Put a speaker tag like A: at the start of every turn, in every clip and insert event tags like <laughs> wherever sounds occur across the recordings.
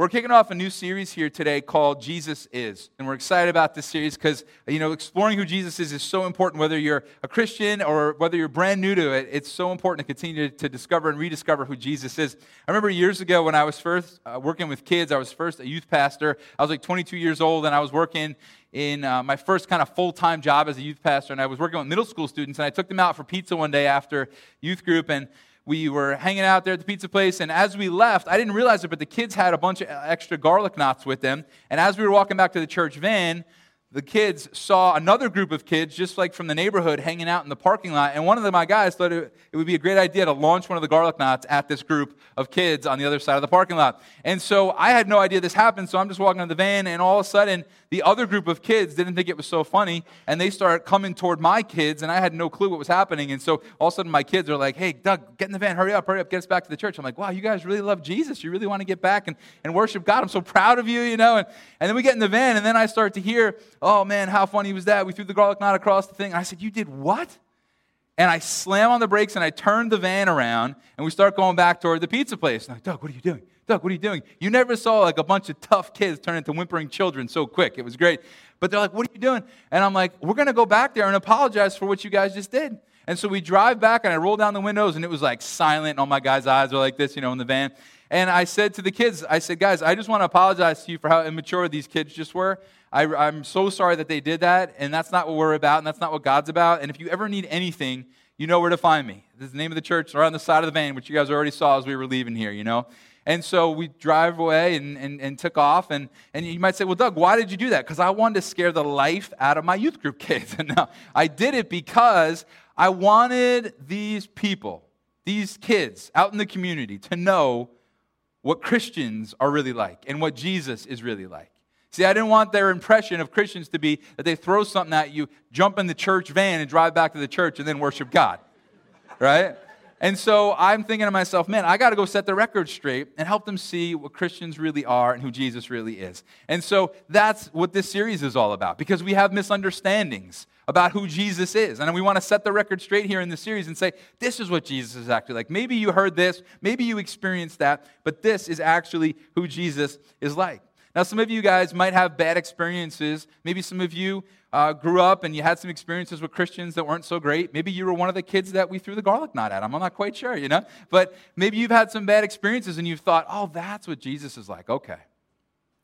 A: We're kicking off a new series here today called Jesus Is. And we're excited about this series because, you know, exploring who Jesus is is so important, whether you're a Christian or whether you're brand new to it. It's so important to continue to discover and rediscover who Jesus is. I remember years ago when I was first uh, working with kids, I was first a youth pastor. I was like 22 years old and I was working in uh, my first kind of full time job as a youth pastor. And I was working with middle school students and I took them out for pizza one day after youth group. And we were hanging out there at the pizza place, and as we left, I didn't realize it, but the kids had a bunch of extra garlic knots with them. And as we were walking back to the church van, the kids saw another group of kids, just like from the neighborhood, hanging out in the parking lot. And one of the, my guys thought it, it, would be a great idea to launch one of the garlic knots at this group of kids on the other side of the parking lot. And so I had no idea this happened. So I'm just walking in the van, and all of a sudden, the other group of kids didn't think it was so funny, and they start coming toward my kids, and I had no clue what was happening. And so all of a sudden, my kids are like, hey, Doug, get in the van, hurry up, hurry up, get us back to the church. I'm like, wow, you guys really love Jesus. You really want to get back and, and worship God. I'm so proud of you, you know. And, and then we get in the van, and then I start to hear, oh man, how funny was that? We threw the garlic knot across the thing. And I said, you did what? And I slam on the brakes and I turn the van around and we start going back toward the pizza place. I'm like, Doug, what are you doing? Doug, what are you doing? You never saw like a bunch of tough kids turn into whimpering children so quick. It was great. But they're like, what are you doing? And I'm like, we're going to go back there and apologize for what you guys just did. And so we drive back and I roll down the windows and it was like silent. And all my guys' eyes were like this, you know, in the van. And I said to the kids, I said, guys, I just want to apologize to you for how immature these kids just were. I, am so sorry that they did that. And that's not what we're about. And that's not what God's about. And if you ever need anything, you know where to find me. This is the name of the church right on the side of the van, which you guys already saw as we were leaving here, you know. And so we drive away and, and, and took off. And, and you might say, well, Doug, why did you do that? Because I wanted to scare the life out of my youth group <laughs> kids. <laughs> And now I did it because I wanted these people, these kids out in the community to know what Christians are really like and what Jesus is really like. See, I didn't want their impression of Christians to be that they throw something at you, jump in the church van, and drive back to the church and then worship God. Right? And so I'm thinking to myself, man, I got to go set the record straight and help them see what Christians really are and who Jesus really is. And so that's what this series is all about because we have misunderstandings about who Jesus is. And we want to set the record straight here in the series and say, this is what Jesus is actually like. Maybe you heard this, maybe you experienced that, but this is actually who Jesus is like. Now, some of you guys might have bad experiences. Maybe some of you uh, grew up and you had some experiences with Christians that weren't so great. Maybe you were one of the kids that we threw the garlic knot at. I'm not quite sure, you know? But maybe you've had some bad experiences and you've thought, oh, that's what Jesus is like. Okay.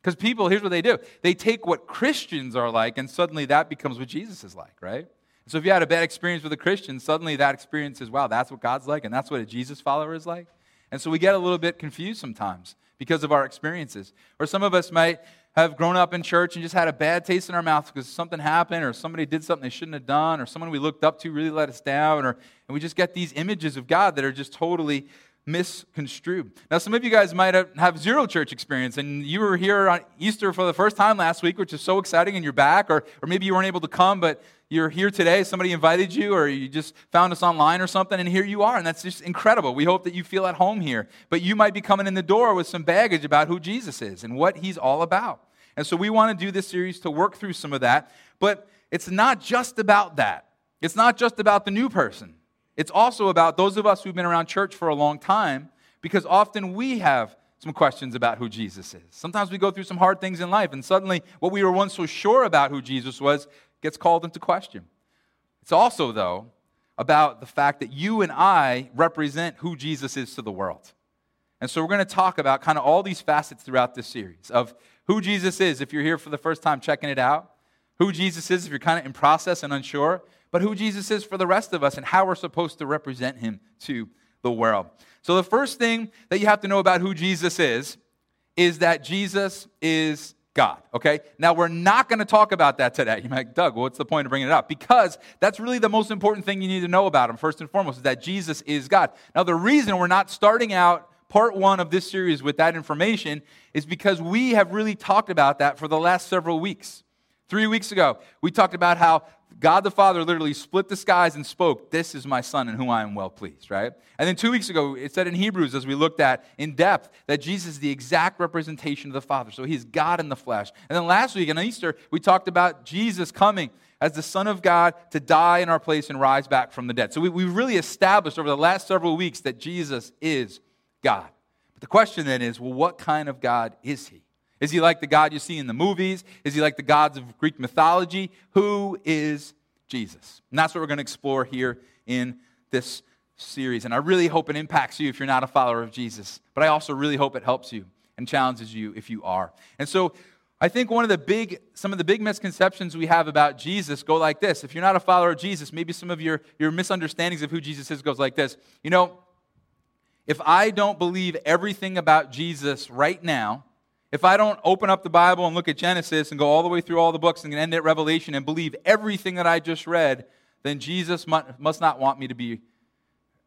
A: Because people, here's what they do they take what Christians are like and suddenly that becomes what Jesus is like, right? So if you had a bad experience with a Christian, suddenly that experience is, wow, that's what God's like and that's what a Jesus follower is like. And so we get a little bit confused sometimes because of our experiences. Or some of us might have grown up in church and just had a bad taste in our mouth because something happened or somebody did something they shouldn't have done or someone we looked up to really let us down or and we just get these images of God that are just totally misconstrued. Now, some of you guys might have, zero church experience, and you were here on Easter for the first time last week, which is so exciting, and you're back, or, or maybe you weren't able to come, but you're here today. Somebody invited you, or you just found us online or something, and here you are, and that's just incredible. We hope that you feel at home here. But you might be coming in the door with some baggage about who Jesus is and what he's all about. And so we want to do this series to work through some of that, but it's not just about that. It's not just about the new person. It's also about those of us who've been around church for a long time, because often we have some questions about who Jesus is. Sometimes we go through some hard things in life, and suddenly what we were once so sure about who Jesus was gets called into question. It's also, though, about the fact that you and I represent who Jesus is to the world. And so we're going to talk about kind of all these facets throughout this series of who Jesus is if you're here for the first time checking it out, who Jesus is if you're kind of in process and unsure, but who Jesus is for the rest of us and how we're supposed to represent him to the world. So, the first thing that you have to know about who Jesus is is that Jesus is God, okay? Now, we're not going to talk about that today. <laughs> You're like, Doug, what's the point of bringing it up? Because that's really the most important thing you need to know about him, first and foremost, is that Jesus is God. Now, the reason we're not starting out part one of this series with that information is because we have really talked about that for the last several weeks. Three weeks ago, we talked about how God the Father literally split the skies and spoke, This is my Son in whom I am well pleased, right? And then two weeks ago, it said in Hebrews, as we looked at in depth, that Jesus is the exact representation of the Father. So he's God in the flesh. And then last week on Easter, we talked about Jesus coming as the Son of God to die in our place and rise back from the dead. So we, we really established over the last several weeks that Jesus is God. But the question then is well, what kind of God is he? Is he like the God you see in the movies? Is he like the gods of Greek mythology? Who is Jesus? And that's what we're going to explore here in this series. And I really hope it impacts you if you're not a follower of Jesus. But I also really hope it helps you and challenges you if you are. And so I think one of the big, some of the big misconceptions we have about Jesus go like this. If you're not a follower of Jesus, maybe some of your, your misunderstandings of who Jesus is goes like this. You know, if I don't believe everything about Jesus right now, if I don't open up the Bible and look at Genesis and go all the way through all the books and end at Revelation and believe everything that I just read, then Jesus must not want me to be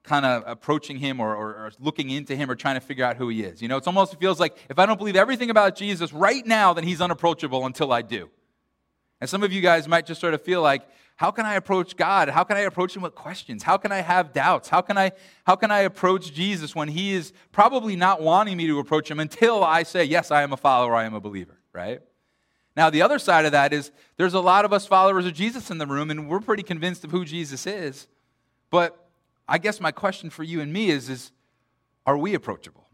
A: kind of approaching him or, or, or, looking into him or trying to figure out who he is. You know, it's almost it feels like if I don't believe everything about Jesus right now, then he's unapproachable until I do. And some of you guys might just sort of feel like, how can I approach God? How can I approach him with questions? How can I have doubts? How can I, how can I approach Jesus when he is probably not wanting me to approach him until I say, yes, I am a follower, I am a believer, right? Now, the other side of that is there's a lot of us followers of Jesus in the room, and we're pretty convinced of who Jesus is. But I guess my question for you and me is, is are we approachable?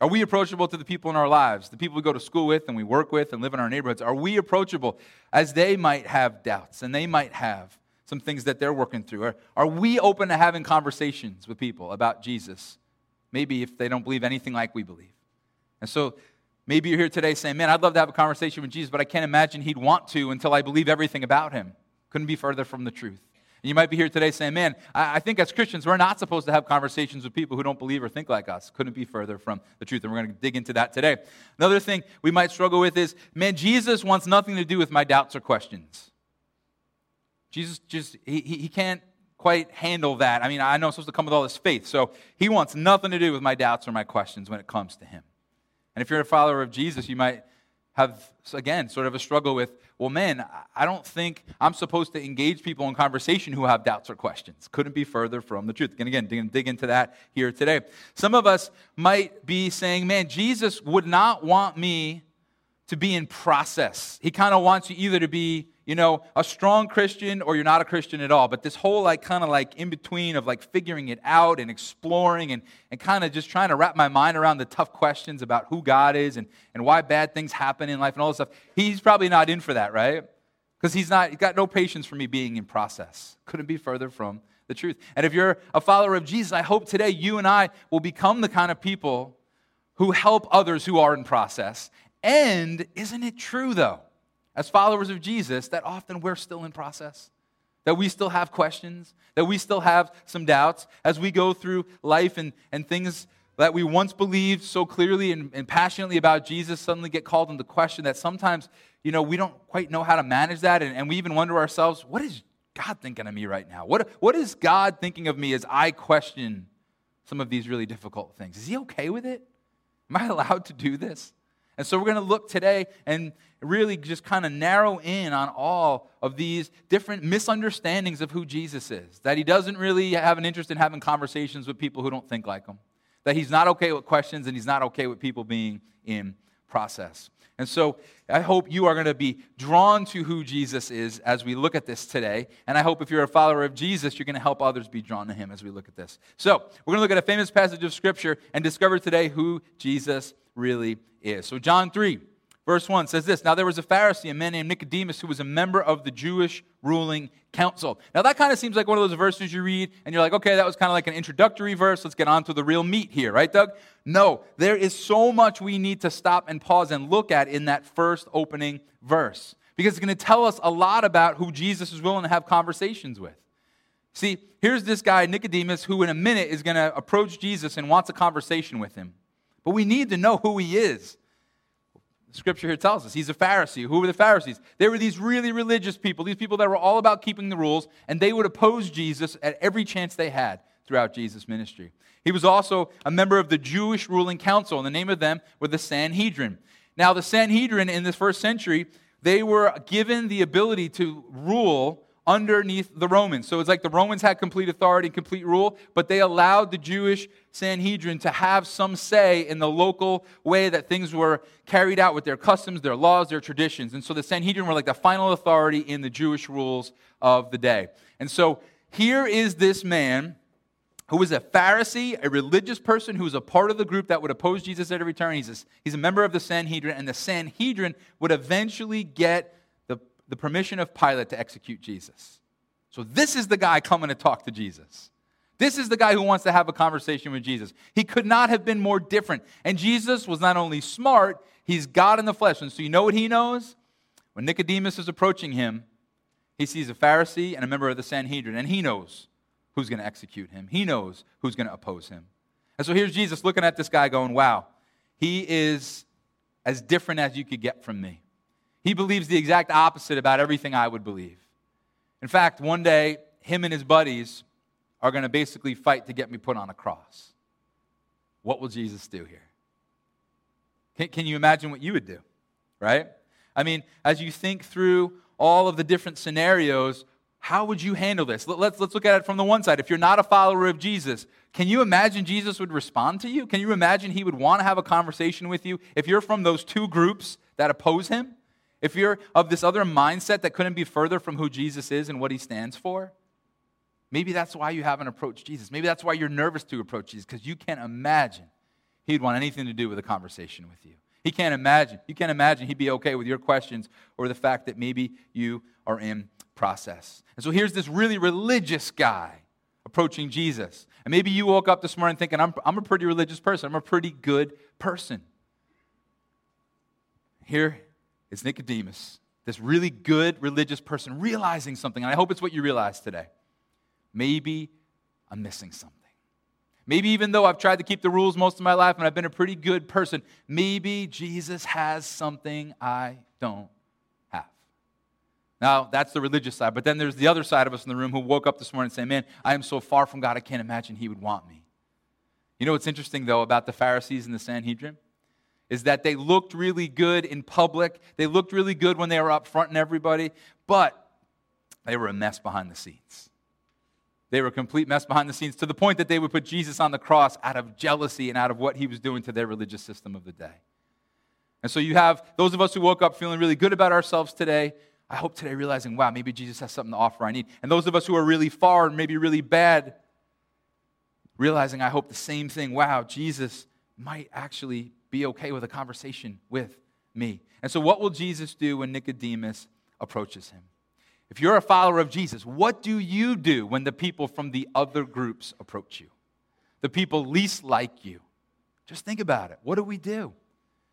A: Are we approachable to the people in our lives, the people we go to school with and we work with and live in our neighborhoods? Are we approachable as they might have doubts and they might have some things that they're working through? Are, are we open to having conversations with people about Jesus? Maybe if they don't believe anything like we believe. And so maybe you're here today saying, Man, I'd love to have a conversation with Jesus, but I can't imagine he'd want to until I believe everything about him. Couldn't be further from the truth. And you might be here today saying, man, I, I think as Christians, we're not supposed to have conversations with people who don't believe or think like us. Couldn't be further from the truth. And we're going to dig into that today. Another thing we might struggle with is, man, Jesus wants nothing to do with my doubts or questions. Jesus just, he, he can't quite handle that. I mean, I know I'm supposed to come with all this faith. So he wants nothing to do with my doubts or my questions when it comes to him. And if you're a follower of Jesus, you might have, again, sort of a struggle with, well, man, I don't think I'm supposed to engage people in conversation who have doubts or questions. Couldn't be further from the truth. And again, dig, dig into that here today. Some of us might be saying, man, Jesus would not want me to be in process. He kind of wants you either to be you know, a strong Christian or you're not a Christian at all. But this whole like kind of like in between of like figuring it out and exploring and, and kind of just trying to wrap my mind around the tough questions about who God is and, and why bad things happen in life and all this stuff. He's probably not in for that, right? Because he's not he's got no patience for me being in process. Couldn't be further from the truth. And if you're a follower of Jesus, I hope today you and I will become the kind of people who help others who are in process. And isn't it true though? As followers of Jesus that often we're still in process, that we still have questions, that we still have some doubts as we go through life and, and things that we once believed so clearly and, and passionately about Jesus suddenly get called into question that sometimes, you know, we don't quite know how to manage that. And, and we even wonder ourselves, what is God thinking of me right now? What, what is God thinking of me as I question some of these really difficult things? Is he okay with it? Am I allowed to do this? And so we're going to look today and really just kind of narrow in on all of these different misunderstandings of who Jesus is. That he doesn't really have an interest in having conversations with people who don't think like him. That he's not okay with questions and he's not okay with people being in process. And so I hope you are going to be drawn to who Jesus is as we look at this today. And I hope if you're a follower of Jesus, you're going to help others be drawn to him as we look at this. So we're going to look at a famous passage of Scripture and discover today who Jesus really is. So, John 3, verse 1 says this Now there was a Pharisee, a man named Nicodemus, who was a member of the Jewish ruling council. Now, that kind of seems like one of those verses you read, and you're like, okay, that was kind of like an introductory verse. Let's get on to the real meat here, right, Doug? No, there is so much we need to stop and pause and look at in that first opening verse because it's going to tell us a lot about who Jesus is willing to have conversations with. See, here's this guy, Nicodemus, who in a minute is going to approach Jesus and wants a conversation with him. But we need to know who he is. Scripture here tells us he's a Pharisee. Who were the Pharisees? They were these really religious people, these people that were all about keeping the rules, and they would oppose Jesus at every chance they had throughout Jesus' ministry. He was also a member of the Jewish ruling council, and the name of them were the Sanhedrin. Now, the Sanhedrin in this first century, they were given the ability to rule underneath the Romans. So it's like the Romans had complete authority complete rule, but they allowed the Jewish Sanhedrin to have some say in the local way that things were carried out with their customs, their laws, their traditions. And so the Sanhedrin were like the final authority in the Jewish rules of the day. And so here is this man who was a Pharisee, a religious person who was a part of the group that would oppose Jesus at every turn. He's a, he's a member of the Sanhedrin, and the Sanhedrin would eventually get the, permission of Pilate to execute Jesus. So, this is the guy coming to talk to Jesus. This is the guy who wants to have a conversation with Jesus. He could not have been more different. And Jesus was not only smart, he's God in the flesh. And so, you know what he knows? When Nicodemus is approaching him, he sees a Pharisee and a member of the Sanhedrin, and he knows who's going to execute him. He knows who's going to oppose him. And so here's Jesus looking at this guy going, wow, he is as different as you could get from me. He believes the exact opposite about everything I would believe. In fact, one day, him and his buddies are going to basically fight to get me put on a cross. What will Jesus do here? Can, can you imagine what you would do? Right? I mean, as you think through all of the different scenarios, how would you handle this? Let's, let's look at it from the one side. If you're not a follower of Jesus, can you imagine Jesus would respond to you? Can you imagine he would want to have a conversation with you if you're from those two groups that oppose him? If you're of this other mindset that couldn't be further from who Jesus is and what he stands for? Maybe that's why you haven't approached Jesus. Maybe that's why you're nervous to approach Jesus, because you can't imagine he'd want anything to do with a conversation with you. He can't imagine. You can't imagine he'd be okay with your questions or the fact that maybe you are in process. And so here's this really religious guy approaching Jesus. And maybe you woke up this morning thinking, I'm, I'm a pretty religious person, I'm a pretty good person. Here is Nicodemus, this really good religious person, realizing something. And I hope it's what you realize today. Maybe I'm missing something. Maybe even though I've tried to keep the rules most of my life and I've been a pretty good person, maybe Jesus has something I don't have. now, that's the religious side. But then there's the other side of us in the room who woke up this morning and Man, I am so far from God, I can't imagine He would want me. You know what's interesting, though, about the Pharisees and the Sanhedrin? Is that they looked really good in public. They looked really good when they were up front and everybody, but they were a mess behind the scenes. They were a complete mess behind the scenes to the point that they would put Jesus on the cross out of jealousy and out of what he was doing to their religious system of the day. And so you have those of us who woke up feeling really good about ourselves today, I hope today realizing, wow, maybe Jesus has something to offer I need. And those of us who are really far and maybe really bad, realizing, I hope the same thing, wow, Jesus might actually be okay with a conversation with me. And so, what will Jesus do when Nicodemus approaches him? If you're a follower of Jesus, what do you do when the people from the other groups approach you? The people least like you. Just think about it. What do we do?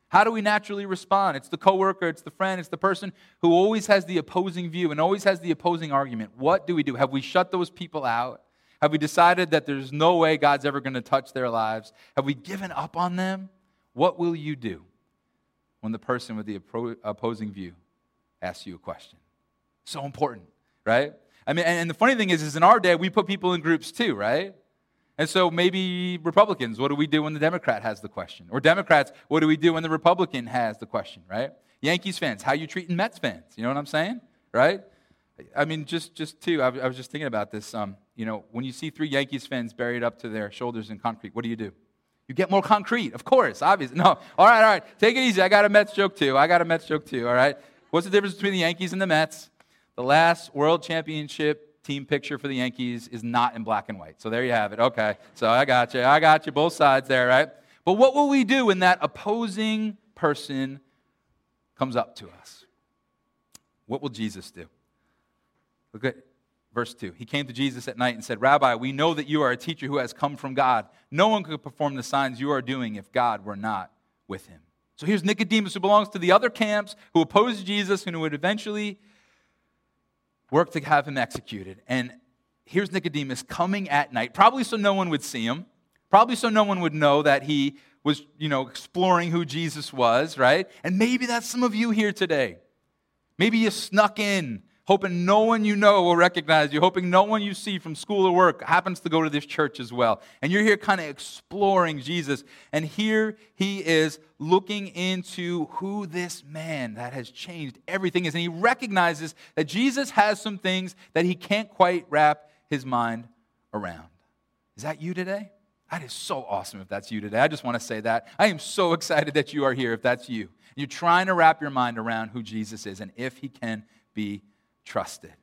A: How do we naturally respond? It's the coworker, it's the friend, it's the person who always has the opposing view and always has the opposing argument. What do we do? Have we shut those people out? Have we decided that there's no way God's ever going to touch their lives? Have we given up on them? What will you do when the person with the opposing view asks you a question? So important, right? I mean, and the funny thing is, is in our day, we put people in groups too, right? And so maybe Republicans, what do we do when the Democrat has the question? Or Democrats, what do we do when the Republican has the question, right? Yankees fans, how you treating Mets fans? You know what I'm saying? Right? I mean, just, just two, I, was just thinking about this. Um, you know, when you see three Yankees fans buried up to their shoulders in concrete, what do you do? You get more concrete, of course, obviously. <laughs> No, all right, all right, take it easy. I got a Mets joke too. I got a Mets joke too, all right? What's the difference between the Yankees and the Mets? The last World Championship team picture for the Yankees is not in black and white. So there you have it. Okay. So I got you. I got you. Both sides there, right? But what will we do when that opposing person comes up to us? What will Jesus do? Look at verse 2. He came to Jesus at night and said, Rabbi, we know that you are a teacher who has come from God. No one could perform the signs you are doing if God were not with him. So here's Nicodemus, who belongs to the other camps, who opposed Jesus, and who would eventually work to have him executed. And here's Nicodemus coming at night, probably so no one would see him, probably so no one would know that he was, you know, exploring who Jesus was, right? And maybe that's some of you here today. Maybe you snuck in hoping no one you know will recognize you, hoping no one you see from school or work happens to go to this church as well. And you're here kind of exploring Jesus. And here he is looking into who this man that has changed everything is. And he recognizes that Jesus has some things that he can't quite wrap his mind around. Is that you today? That is so awesome if that's you today. I just want to say that. I am so excited that you are here if that's you. You're trying to wrap your mind around who Jesus is and if he can be trusted.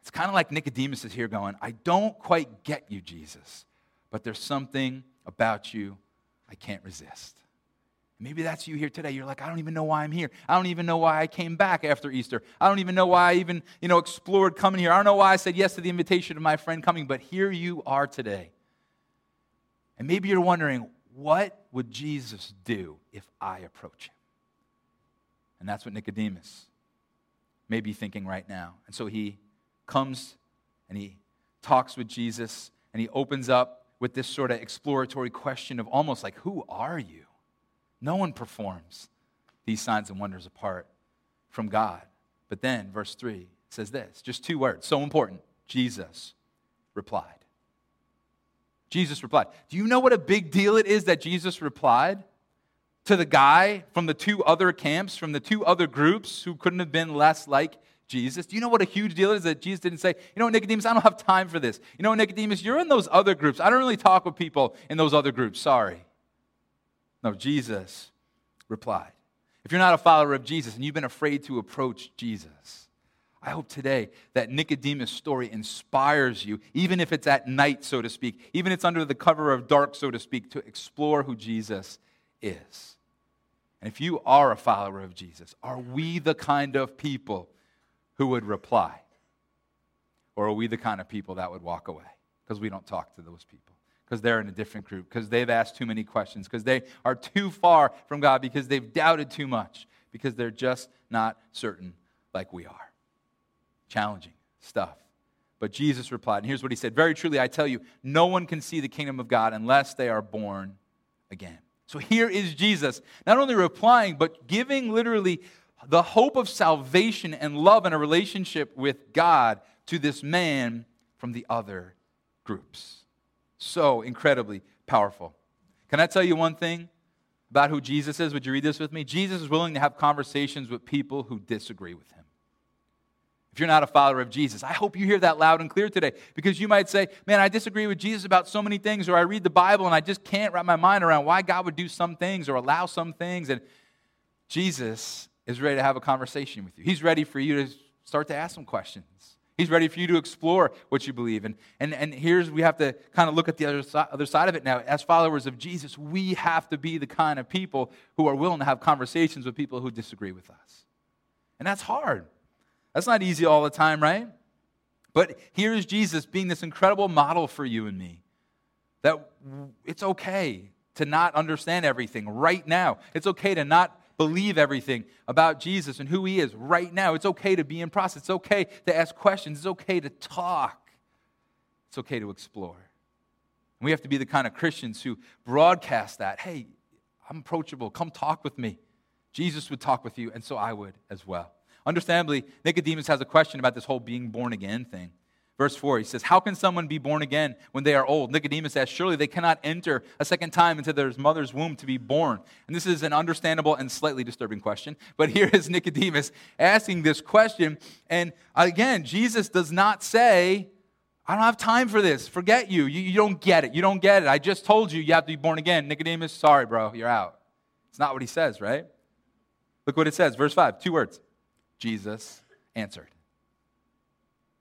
A: It's kind of like Nicodemus is here going, I don't quite get you, Jesus, but there's something about you I can't resist. Maybe that's you here today. You're like, I don't even know why I'm here. I don't even know why I came back after Easter. I don't even know why I even, you know, explored coming here. I don't know why I said yes to the invitation of my friend coming, but here you are today. And maybe you're wondering, what would Jesus do if I approach him? And that's what Nicodemus may be thinking right now. And so he comes and he talks with Jesus and he opens up with this sort of exploratory question of almost like, Who are you? No one performs these signs and wonders apart from God. But then, verse 3 says this just two words, so important. Jesus replied. Jesus replied. Do you know what a big deal it is that Jesus replied to the guy from the two other camps, from the two other groups who couldn't have been less like Jesus? Do you know what a huge deal is that Jesus didn't say, you know, Nicodemus, I don't have time for this. You know, Nicodemus, you're in those other groups. I don't really talk with people in those other groups. Sorry. No, Jesus replied. If you're not a follower of Jesus and you've been afraid to approach Jesus, I hope today that Nicodemus' story inspires you, even if it's at night, so to speak, even if it's under the cover of dark, so to speak, to explore who Jesus is. And if you are a follower of Jesus, are we the kind of people who would reply? Or are we the kind of people that would walk away? Because we don't talk to those people because they're in a different group, because they've asked too many questions, because they are too far from God, because they've doubted too much, because they're just not certain like we are. Challenging stuff. But Jesus replied, and here's what he said Very truly, I tell you, no one can see the kingdom of God unless they are born again. So here is Jesus, not only replying, but giving literally the hope of salvation and love and a relationship with God to this man from the other groups. So incredibly powerful. Can I tell you one thing about who Jesus is? Would you read this with me? Jesus is willing to have conversations with people who disagree with him. If you're not a follower of Jesus, I hope you hear that loud and clear today because you might say, Man, I disagree with Jesus about so many things, or I read the Bible and I just can't wrap my mind around why God would do some things or allow some things. And Jesus is ready to have a conversation with you. He's ready for you to start to ask some questions. He's ready for you to explore what you believe. And, and, and here's, we have to kind of look at the other, si- other side of it now. As followers of Jesus, we have to be the kind of people who are willing to have conversations with people who disagree with us. And that's hard. That's not easy all the time, right? But here's Jesus being this incredible model for you and me that it's okay to not understand everything right now. It's okay to not believe everything about Jesus and who he is right now. It's okay to be in process. It's okay to ask questions. It's okay to talk. It's okay to explore. We have to be the kind of Christians who broadcast that hey, I'm approachable. Come talk with me. Jesus would talk with you, and so I would as well. Understandably, Nicodemus has a question about this whole being born again thing. Verse 4, he says, How can someone be born again when they are old? Nicodemus asks, Surely they cannot enter a second time into their mother's womb to be born. And this is an understandable and slightly disturbing question. But <laughs> here is Nicodemus asking this question. And again, Jesus does not say, I don't have time for this. Forget you. you. You don't get it. You don't get it. I just told you you have to be born again. Nicodemus, sorry, bro, you're out. It's not what he says, right? Look what it says. Verse 5, two words. Jesus answered.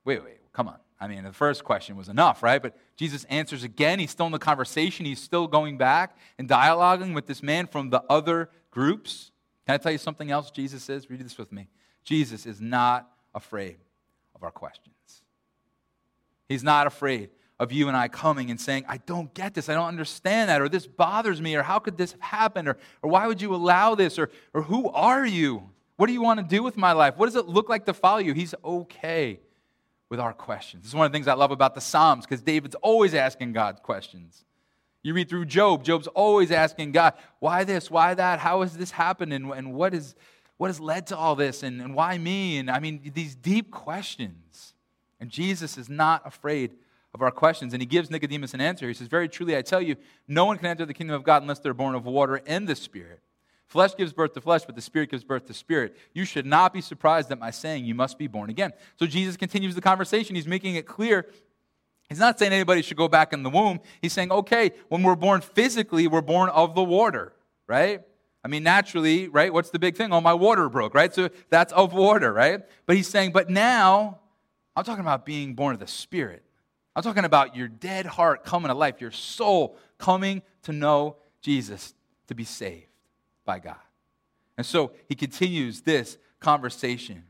A: Wait, wait, come on. I mean, the first question was enough, right? But Jesus answers again. He's still in the conversation. He's still going back and dialoguing with this man from the other groups. Can I tell you something else Jesus is? Read this with me. Jesus is not afraid of our questions. He's not afraid of you and I coming and saying, I don't get this, I don't understand that, or this bothers me, or how could this have happened, or, or why would you allow this, or, or who are you? What do you want to do with my life? What does it look like to follow you? He's okay with our questions. This is one of the things I love about the Psalms because David's always asking God questions. You read through Job, Job's always asking God, why this, why that, how has this happened, and, and what, is, what has led to all this, and, and why me? And I mean, these deep questions. And Jesus is not afraid of our questions. And he gives Nicodemus an answer. He says, Very truly, I tell you, no one can enter the kingdom of God unless they're born of water and the Spirit. Flesh gives birth to flesh, but the Spirit gives birth to spirit. You should not be surprised at my saying you must be born again. So Jesus continues the conversation. He's making it clear. He's not saying anybody should go back in the womb. He's saying, okay, when we're born physically, we're born of the water, right? I mean, naturally, right? What's the big thing? Oh, my water broke, right? So that's of water, right? But he's saying, but now I'm talking about being born of the Spirit. I'm talking about your dead heart coming to life, your soul coming to know Jesus, to be saved by God. And so he continues this conversation.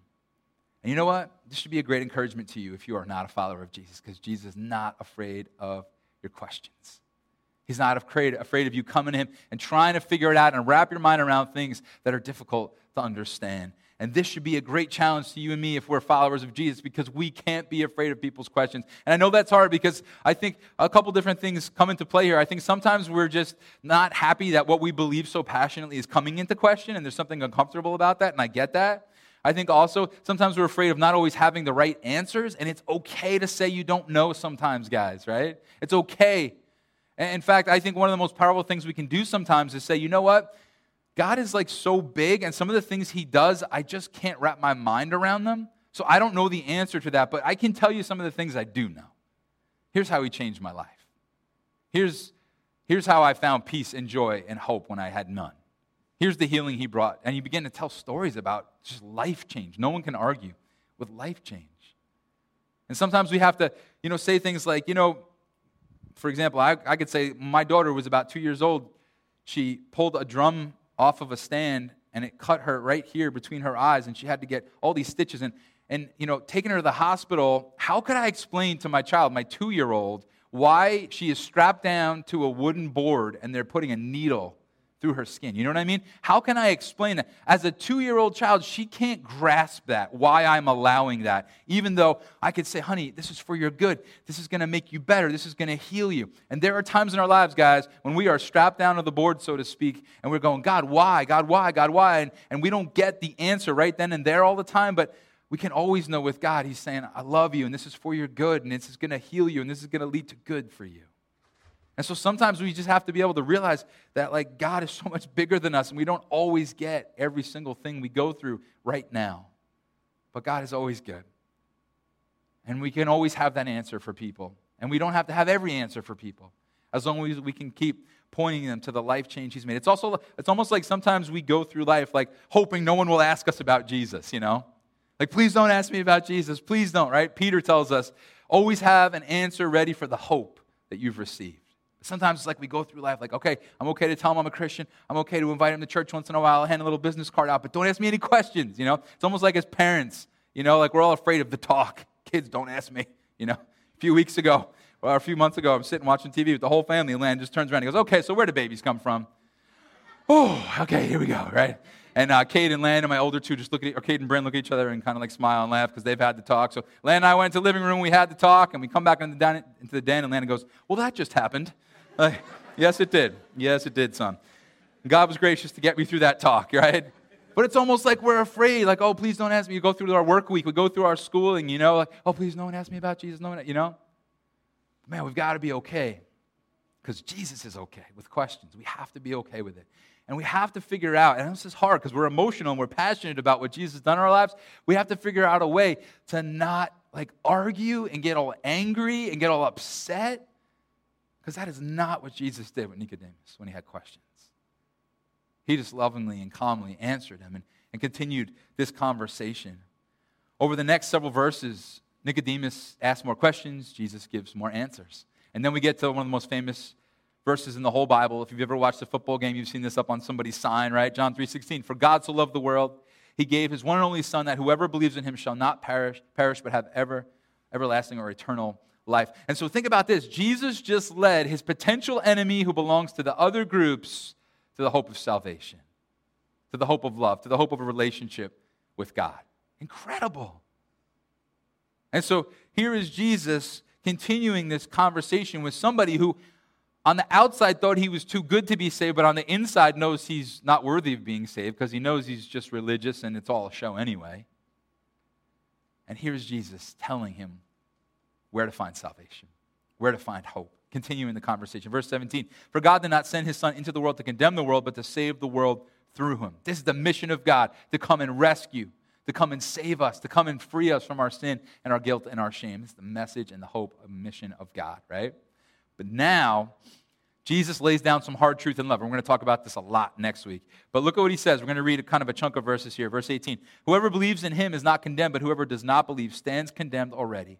A: And you know what? This should be a great encouragement to you if you are not a follower of Jesus, because Jesus is not afraid of your questions. He's not afraid, afraid of you coming to him and trying to figure it out and wrap your mind around things that are difficult to understand. And this should be a great challenge to you and me if we're followers of Jesus because we can't be afraid of people's questions. And I know that's hard because I think a couple different things come into play here. I think sometimes we're just not happy that what we believe so passionately is coming into question, and there's something uncomfortable about that, and I get that. I think also sometimes we're afraid of not always having the right answers, and it's okay to say you don't know sometimes, guys, right? It's okay. In fact, I think one of the most powerful things we can do sometimes is say, you know what? God is like so big, and some of the things He does, I just can't wrap my mind around them. So I don't know the answer to that, but I can tell you some of the things I do know. Here's how He changed my life. Here's, here's how I found peace and joy and hope when I had none. Here's the healing He brought. And you begin to tell stories about just life change. No one can argue with life change. And sometimes we have to, you know, say things like, you know, for example, I, I could say my daughter was about two years old. She pulled a drum off of a stand and it cut her right here between her eyes and she had to get all these stitches and and you know taking her to the hospital how could i explain to my child my two year old why she is strapped down to a wooden board and they're putting a needle through her skin. You know what I mean? How can I explain that? As a two year old child, she can't grasp that, why I'm allowing that, even though I could say, honey, this is for your good. This is going to make you better. This is going to heal you. And there are times in our lives, guys, when we are strapped down to the board, so to speak, and we're going, God, why? God, why? God, why? And, and we don't get the answer right then and there all the time, but we can always know with God, He's saying, I love you, and this is for your good, and this is going to heal you, and this is going to lead to good for you. And so sometimes we just have to be able to realize that like God is so much bigger than us and we don't always get every single thing we go through right now. But God is always good. And we can always have that answer for people. And we don't have to have every answer for people as long as we can keep pointing them to the life change he's made. It's also it's almost like sometimes we go through life like hoping no one will ask us about Jesus, you know? Like please don't ask me about Jesus. Please don't, right? Peter tells us always have an answer ready for the hope that you've received. Sometimes it's like we go through life like, okay, I'm okay to tell him I'm a Christian. I'm okay to invite him to church once in a while. I'll hand a little business card out, but don't ask me any questions, you know? It's almost like as parents, you know, like we're all afraid of the talk. Kids, don't ask me, you know? A few weeks ago, or a few months ago, I'm sitting watching TV with the whole family, and Lan just turns around and goes, okay, so where do babies come from? Oh, okay, here we go, right? And uh, Kate and Lan and my older two just look at, or Kate and Bryn look at each other and kind of like smile and laugh because they've had the talk. So Lan and I went to the living room, we had the talk, and we come back into the den, into the den and Lan goes, well, that just happened. Like, Yes, it did. Yes, it did, son. God was gracious to get me through that talk, <laughs> right? But it's almost like we're afraid, like, oh, please don't ask me. You go through our work week, we go through our schooling, you know, like, oh, please, no one ask me about Jesus, no one, you know? Man, we've got to be okay because Jesus is okay with questions. We have to be okay with it. And we have to figure out, and this is hard because we're emotional and we're passionate about what Jesus has done in our lives. We have to figure out a way to not like argue and get all angry and get all upset because that is not what Jesus did with Nicodemus when he had questions. He just lovingly and calmly answered him and, and continued this conversation. Over the next several verses, Nicodemus asks more questions, Jesus gives more answers. And then we get to one of the most famous verses in the whole Bible. If you've ever watched a football game, you've seen this up on somebody's sign, right? John 3:16. For God so loved the world, he gave his one and only son that whoever believes in him shall not perish, perish but have ever everlasting or eternal life. And so think about this Jesus just led his potential enemy who belongs to the other groups to the hope of salvation, to the hope of love, to the hope of a relationship with God. Incredible. And so here is Jesus continuing this conversation with somebody who, on the outside, thought he was too good to be saved, but on the inside knows he's not worthy of being saved because he knows he's just religious and it's all a show anyway. And here's Jesus telling him where to find salvation, where to find hope. Continuing the conversation. Verse 17 For God did not send his Son into the world to condemn the world, but to save the world through him. This is the mission of God to come and rescue, to come and save us, to come and free us from our sin and our guilt and our shame. It's the message and the hope and mission of God, right? But now, Jesus lays down some hard truth and love. We're going to talk about this a lot next week. But look at what he says. We're going to read a kind of a chunk of verses here. Verse 18 Whoever believes in him is not condemned, but whoever does not believe stands condemned already,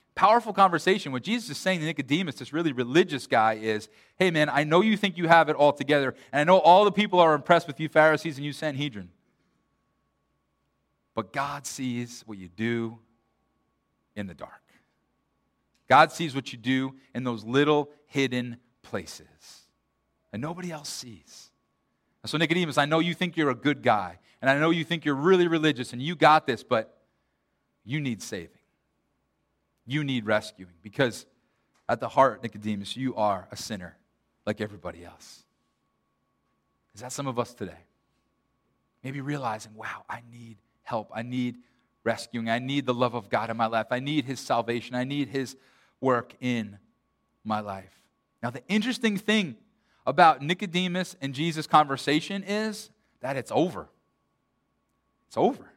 A: Powerful conversation. What Jesus is saying to Nicodemus, this really religious guy, is hey, man, I know you think you have it all together, and I know all the people are impressed with you, Pharisees, and you, Sanhedrin. But God sees what you do in the dark. God sees what you do in those little hidden places and nobody else sees. And so, Nicodemus, I know you think you're a good guy, and I know you think you're really religious, and you got this, but you need saving. You need rescuing because at the heart, Nicodemus, you are a sinner like everybody else. Is that some of us today? Maybe realizing, wow, I need help. I need rescuing. I need the love of God in my life. I need His salvation. I need His work in my life. Now, the interesting thing about Nicodemus and Jesus' conversation is that it's over. It's over.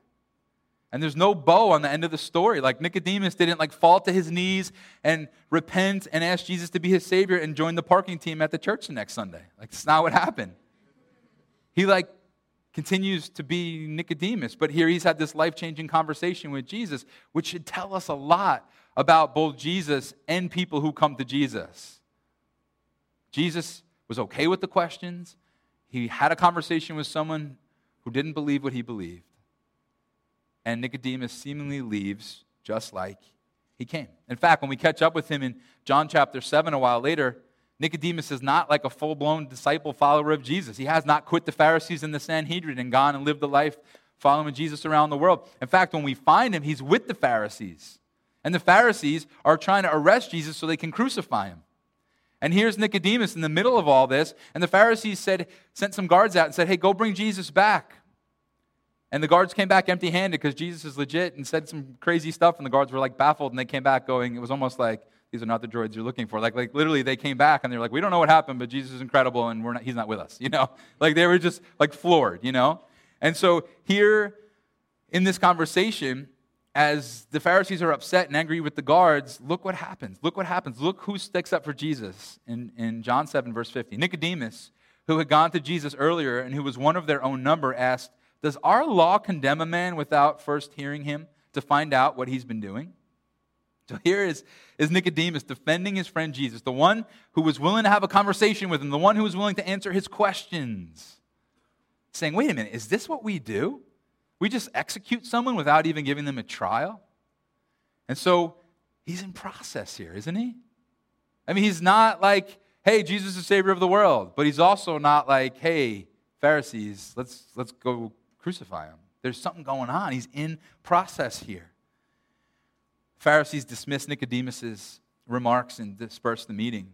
A: And there's no bow on the end of the story. Like Nicodemus didn't like fall to his knees and repent and ask Jesus to be his savior and join the parking team at the church the next Sunday. Like it's not what happened. He like continues to be Nicodemus, but here he's had this life-changing conversation with Jesus, which should tell us a lot about both Jesus and people who come to Jesus. Jesus was okay with the questions. He had a conversation with someone who didn't believe what he believed and Nicodemus seemingly leaves just like he came. In fact, when we catch up with him in John chapter 7 a while later, Nicodemus is not like a full blown disciple follower of Jesus. He has not quit the Pharisees and the Sanhedrin and gone and lived a life following Jesus around the world. In fact, when we find him, he's with the Pharisees. And the Pharisees are trying to arrest Jesus so they can crucify him. And here's Nicodemus in the middle of all this, and the Pharisees said, sent some guards out and said, Hey, go bring Jesus back. And the guards came back empty handed because Jesus is legit and said some crazy stuff, and the guards were like baffled, and they came back going, it was almost like, these are not the droids you're looking for. Like, like literally, they came back and they're like, we don't know what happened, but Jesus is incredible, and we're not, he's not with us, <laughs> you know? Like, they were just like floored, you know? And so here in this conversation, as the Pharisees are upset and angry with the guards, look what happens. Look what happens. Look who sticks up for Jesus in, in John 7, verse 50. Nicodemus, who had gone to Jesus earlier and who was one of their own number, asked, does our law condemn a man without first hearing him to find out what he's been doing? So here is, is Nicodemus defending his friend Jesus, the one who was willing to have a conversation with him, the one who was willing to answer his questions, saying, Wait a minute, is this what we do? We just execute someone without even giving them a trial? And so he's in process here, isn't he? I mean, he's not like, Hey, Jesus is the Savior of the world, but he's also not like, Hey, Pharisees, let's, let's go crucify him. There's something going on. He's in process here. Pharisees dismiss Nicodemus's remarks and disperse the meeting.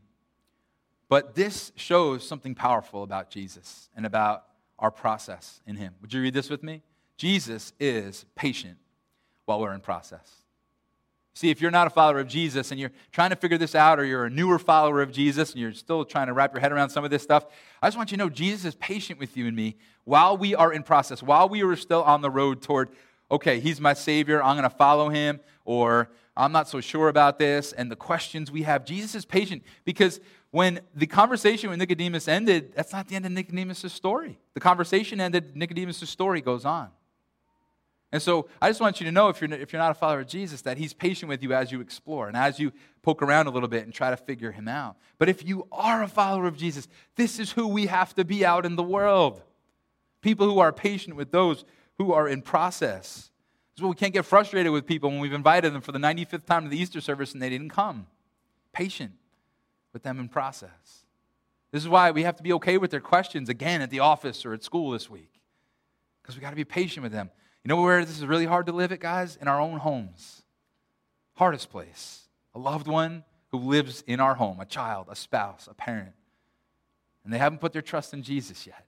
A: But this shows something powerful about Jesus and about our process in him. Would you read this with me? Jesus is patient while we're in process. See, if you're not a follower of Jesus and you're trying to figure this out, or you're a newer follower of Jesus and you're still trying to wrap your head around some of this stuff, I just want you to know Jesus is patient with you and me while we are in process, while we are still on the road toward, okay, he's my Savior, I'm going to follow him, or I'm not so sure about this, and the questions we have. Jesus is patient because when the conversation with Nicodemus ended, that's not the end of Nicodemus' story. The conversation ended, Nicodemus' story goes on. And so I just want you to know, if you're, if you're not a follower of Jesus, that he's patient with you as you explore and as you poke around a little bit and try to figure him out. But if you are a follower of Jesus, this is who we have to be out in the world. People who are patient with those who are in process. So we can't get frustrated with people when we've invited them for the 95th time to the Easter service and they didn't come. Patient with them in process. This is why we have to be okay with their questions again at the office or at school this week. Because we got to be patient with them. You know where this is really hard to live it, guys? In our own homes. Hardest place. A loved one who lives in our home, a child, a spouse, a parent. And they haven't put their trust in Jesus yet.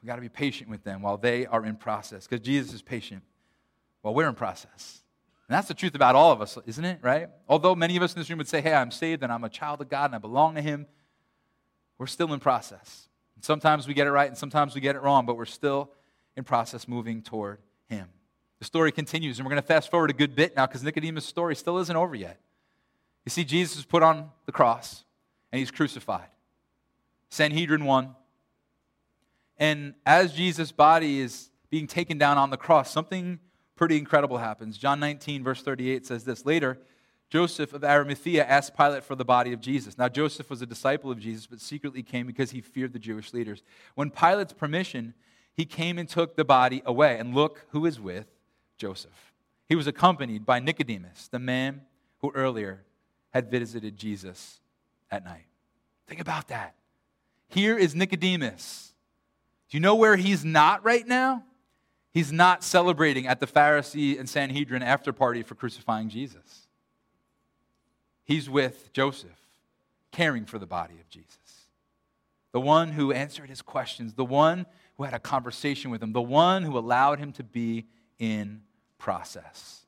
A: We've got to be patient with them while they are in process, because Jesus is patient while we're in process. And that's the truth about all of us, isn't it? Right? Although many of us in this room would say, hey, I'm saved and I'm a child of God and I belong to Him, we're still in process. And sometimes we get it right and sometimes we get it wrong, but we're still in process moving toward Him. The story continues, and we're going to fast forward a good bit now because Nicodemus' story still isn't over yet. You see, Jesus is put on the cross and he's crucified. Sanhedrin 1. And as Jesus' body is being taken down on the cross, something pretty incredible happens. John 19, verse 38 says this Later, Joseph of Arimathea asked Pilate for the body of Jesus. Now, Joseph was a disciple of Jesus, but secretly came because he feared the Jewish leaders. When Pilate's permission, he came and took the body away. And look who is with Joseph. He was accompanied by Nicodemus, the man who earlier had visited Jesus at night. Think about that. Here is Nicodemus. Do you know where he's not right now? He's not celebrating at the Pharisee and Sanhedrin after party for crucifying Jesus. He's with Joseph, caring for the body of Jesus. The one who answered his questions, the one who had a conversation with him, the one who allowed him to be in process.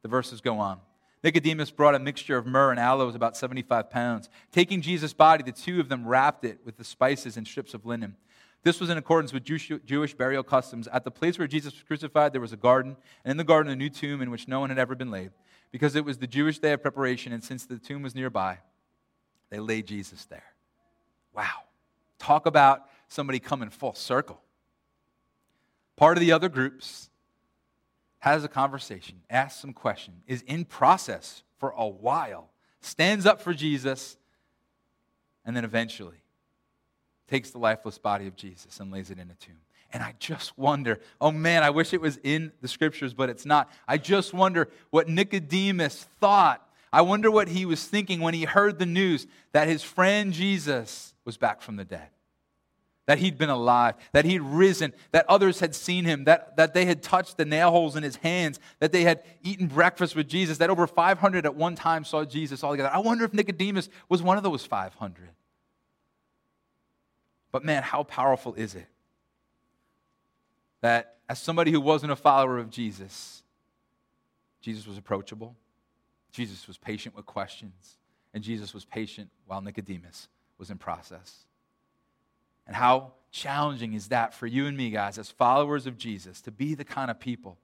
A: The verses go on. Nicodemus brought a mixture of myrrh and aloes, about 75 pounds. Taking Jesus' body, the two of them wrapped it with the spices and strips of linen. This was in accordance with Jewish burial customs. At the place where Jesus was crucified, there was a garden, and in the garden, a new tomb in which no one had ever been laid, because it was the Jewish day of preparation, and since the tomb was nearby, they laid Jesus there. Wow. Talk about somebody coming full circle. Part of the other groups has a conversation, asks some question, is in process for a while, stands up for Jesus, and then eventually takes the lifeless body of Jesus and lays it in a tomb. And I just wonder, oh man, I wish it was in the scriptures, but it's not. I just wonder what Nicodemus thought. I wonder what he was thinking when he heard the news that his friend Jesus was back from the dead that he'd been alive, that he'd risen, that others had seen him, that, that they had touched the nail holes in his hands, that they had eaten breakfast with Jesus, that over 500 at one time saw Jesus all together. I wonder if Nicodemus was one of those 500. But man, how powerful is it that as somebody who wasn't a follower of Jesus, Jesus was approachable, Jesus was patient with questions, and Jesus was patient while Nicodemus was in process. And how challenging is that for you and me, guys, as followers of Jesus, to be the kind of people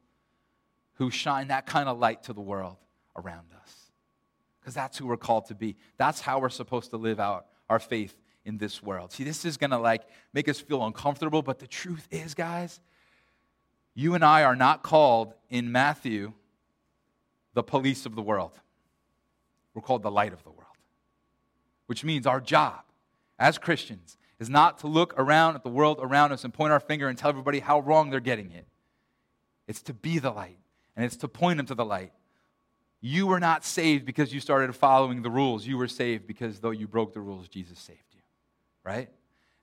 A: who shine that kind of light to the world around us? Because that's who we're called to be. That's how we're supposed to live out our faith in this world. See, this is going to like make us feel uncomfortable, but the truth is, guys, you and I are not called in Matthew the police of the world. We're called the light of the world, which means our job as Christians is not to look around at the world around us and point our finger and tell everybody how wrong they're getting it. It's to be the light, and it's to point them to the light. You were not saved because you started following the rules. You were saved because though you broke the rules, Jesus saved you. Right?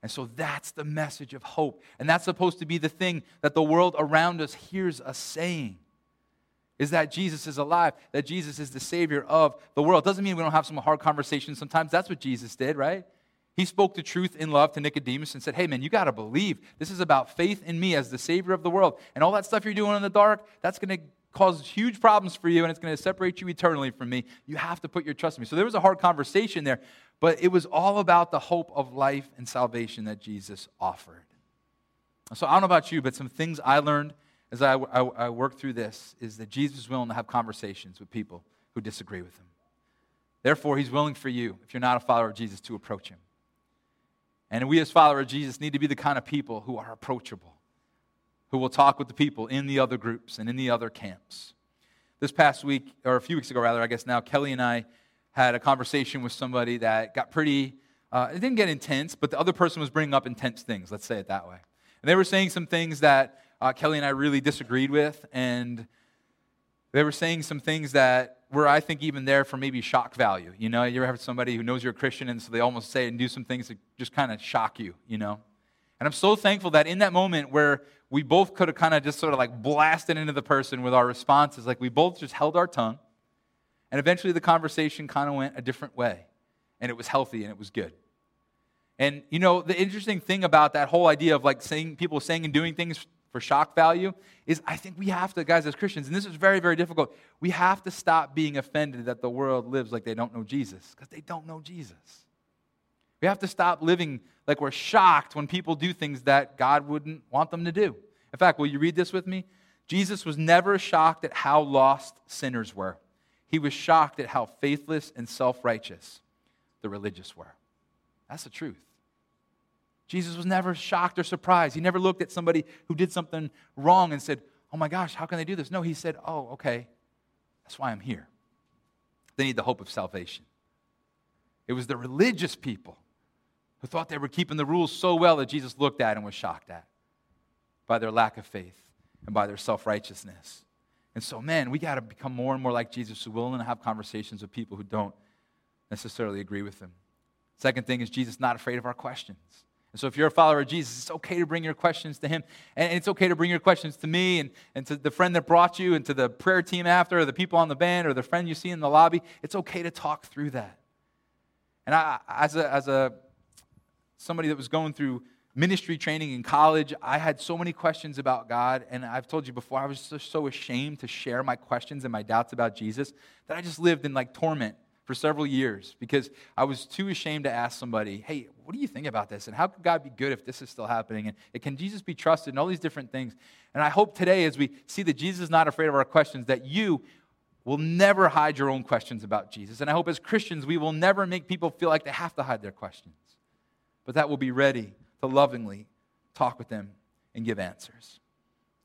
A: And so that's the message of hope. And that's supposed to be the thing that the world around us hears us saying is that Jesus is alive, that Jesus is the Savior of the world. Doesn't mean we don't have some hard conversations. Sometimes that's what Jesus did, right? He spoke the truth in love to Nicodemus and said, Hey, man, you got to believe. This is about faith in me as the Savior of the world. And all that stuff you're doing in the dark, that's going to cause huge problems for you and it's going to separate you eternally from me. You have to put your trust in me. So there was a hard conversation there, but it was all about the hope of life and salvation that Jesus offered. So I don't know about you, but some things I learned as I, I, I worked through this is that Jesus is willing to have conversations with people who disagree with him. Therefore, he's willing for you, if you're not a follower of Jesus, to approach him. And we, as followers of Jesus, need to be the kind of people who are approachable, who will talk with the people in the other groups and in the other camps. This past week, or a few weeks ago, rather, I guess now, Kelly and I had a conversation with somebody that got pretty, uh, it didn't get intense, but the other person was bringing up intense things, let's say it that way. And they were saying some things that uh, Kelly and I really disagreed with, and they were saying some things that were, I think, even there for maybe shock value. You know, you ever have somebody who knows you're a Christian, and so they almost say and do some things that just kind of shock you, you know? And I'm so thankful that in that moment where we both could have kind of just sort of like blasted into the person with our responses, like we both just held our tongue, and eventually the conversation kind of went a different way, and it was healthy and it was good. And you know, the interesting thing about that whole idea of like saying people saying and doing things for shock value is I think we have to, guys, as Christians, and this is very, very difficult, we have to stop being offended that the world lives like they don't know Jesus because they don't know Jesus. We have to stop living like we're shocked when people do things that God wouldn't want them to do. In fact, will you read this with me? Jesus was never shocked at how lost sinners were. He was shocked at how faithless and self righteous the religious were. That's the truth. Jesus was never shocked or surprised. He never looked at somebody who did something wrong and said, Oh my gosh, how can they do this? No, he said, Oh, okay, that's why I'm here. They need the hope of salvation. It was the religious people who thought they were keeping the rules so well that Jesus looked at and was shocked at by their lack of faith and by their self righteousness. And so, man, we got to become more and more like Jesus, who willing to have conversations with people who don't necessarily agree with him. Second thing is Jesus not afraid of our questions. And so, if you're a follower of Jesus, it's okay to bring your questions to him. And it's okay to bring your questions to me and, and to the friend that brought you and to the prayer team after, or the people on the band, or the friend you see in the lobby. It's okay to talk through that. And I, as a, as a somebody that was going through ministry training in college, I had so many questions about God. And I've told you before, I was just so ashamed to share my questions and my doubts about Jesus that I just lived in like torment for several years because I was too ashamed to ask somebody, hey, what do you think about this? And how could God be good if this is still happening? And can Jesus be trusted? And all these different things. And I hope today, as we see that Jesus is not afraid of our questions, that you will never hide your own questions about Jesus. And I hope as Christians, we will never make people feel like they have to hide their questions, but that we'll be ready to lovingly talk with them and give answers.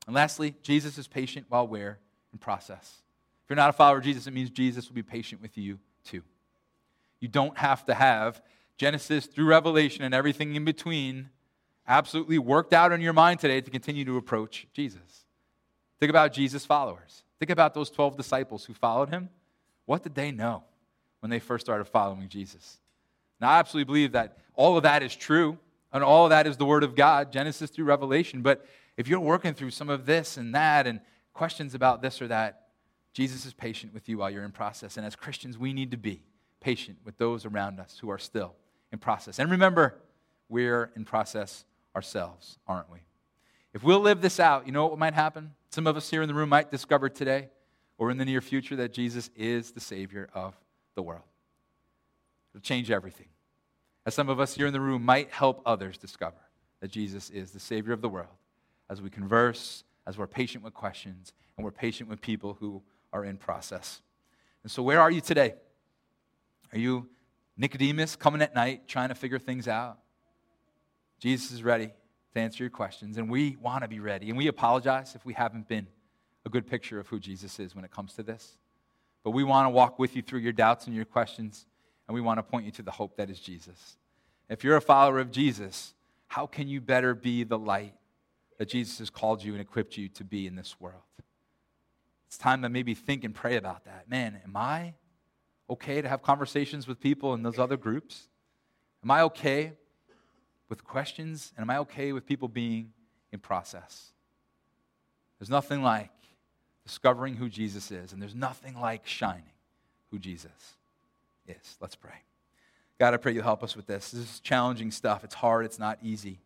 A: And lastly, Jesus is patient while we're in process. If you're not a follower of Jesus, it means Jesus will be patient with you too. You don't have to have Genesis through Revelation and everything in between absolutely worked out in your mind today to continue to approach Jesus. Think about Jesus' followers. Think about those 12 disciples who followed him. What did they know when they first started following Jesus? Now, I absolutely believe that all of that is true, and all of that is the Word of God, Genesis through Revelation. But if you're working through some of this and that and questions about this or that, Jesus is patient with you while you're in process. And as Christians, we need to be patient with those around us who are still in process. And remember, we're in process ourselves, aren't we? If we'll live this out, you know what might happen? Some of us here in the room might discover today or in the near future that Jesus is the Savior of the world. It'll change everything. As some of us here in the room might help others discover that Jesus is the Savior of the world as we converse, as we're patient with questions, and we're patient with people who are in process. And so, where are you today? Are you Nicodemus coming at night trying to figure things out? Jesus is ready to answer your questions, and we want to be ready. And we apologize if we haven't been a good picture of who Jesus is when it comes to this. But we want to walk with you through your doubts and your questions, and we want to point you to the hope that is Jesus. If you're a follower of Jesus, how can you better be the light that Jesus has called you and equipped you to be in this world? It's time to maybe think and pray about that. Man, am I okay to have conversations with people in those other groups? Am I okay with questions? And am I okay with people being in process? There's nothing like discovering who Jesus is, and there's nothing like shining who Jesus is. Let's pray. God, I pray you'll help us with this. This is challenging stuff. It's hard, it's not easy.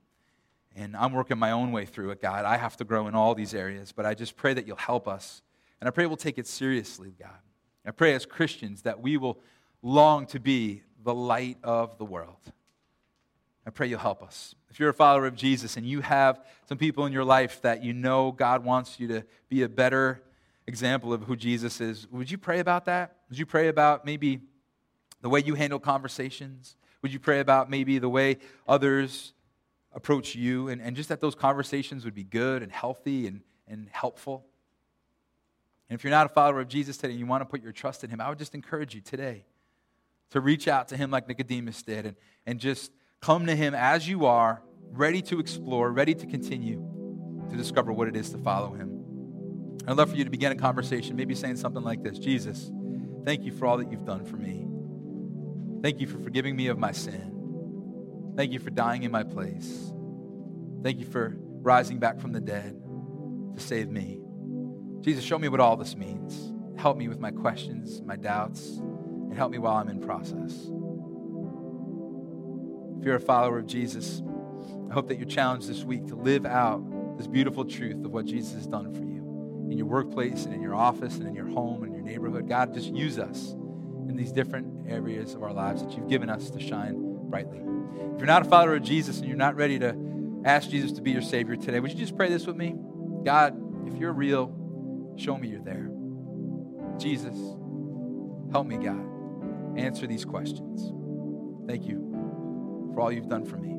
A: And I'm working my own way through it, God. I have to grow in all these areas, but I just pray that you'll help us and I pray we'll take it seriously, God. I pray as Christians that we will long to be the light of the world. I pray you'll help us. If you're a follower of Jesus and you have some people in your life that you know God wants you to be a better example of who Jesus is, would you pray about that? Would you pray about maybe the way you handle conversations? Would you pray about maybe the way others approach you and, and just that those conversations would be good and healthy and, and helpful? And if you're not a follower of Jesus today and you want to put your trust in him, I would just encourage you today to reach out to him like Nicodemus did and, and just come to him as you are, ready to explore, ready to continue to discover what it is to follow him. I'd love for you to begin a conversation, maybe saying something like this Jesus, thank you for all that you've done for me. Thank you for forgiving me of my sin. Thank you for dying in my place. Thank you for rising back from the dead to save me. Jesus, show me what all this means. Help me with my questions, my doubts, and help me while I'm in process. If you're a follower of Jesus, I hope that you're challenged this week to live out this beautiful truth of what Jesus has done for you in your workplace and in your office and in your home and your neighborhood. God, just use us in these different areas of our lives that you've given us to shine brightly. If you're not a follower of Jesus and you're not ready to ask Jesus to be your Savior today, would you just pray this with me? God, if you're real, show me you're there. Jesus, help me, God, answer these questions. Thank you for all you've done for me.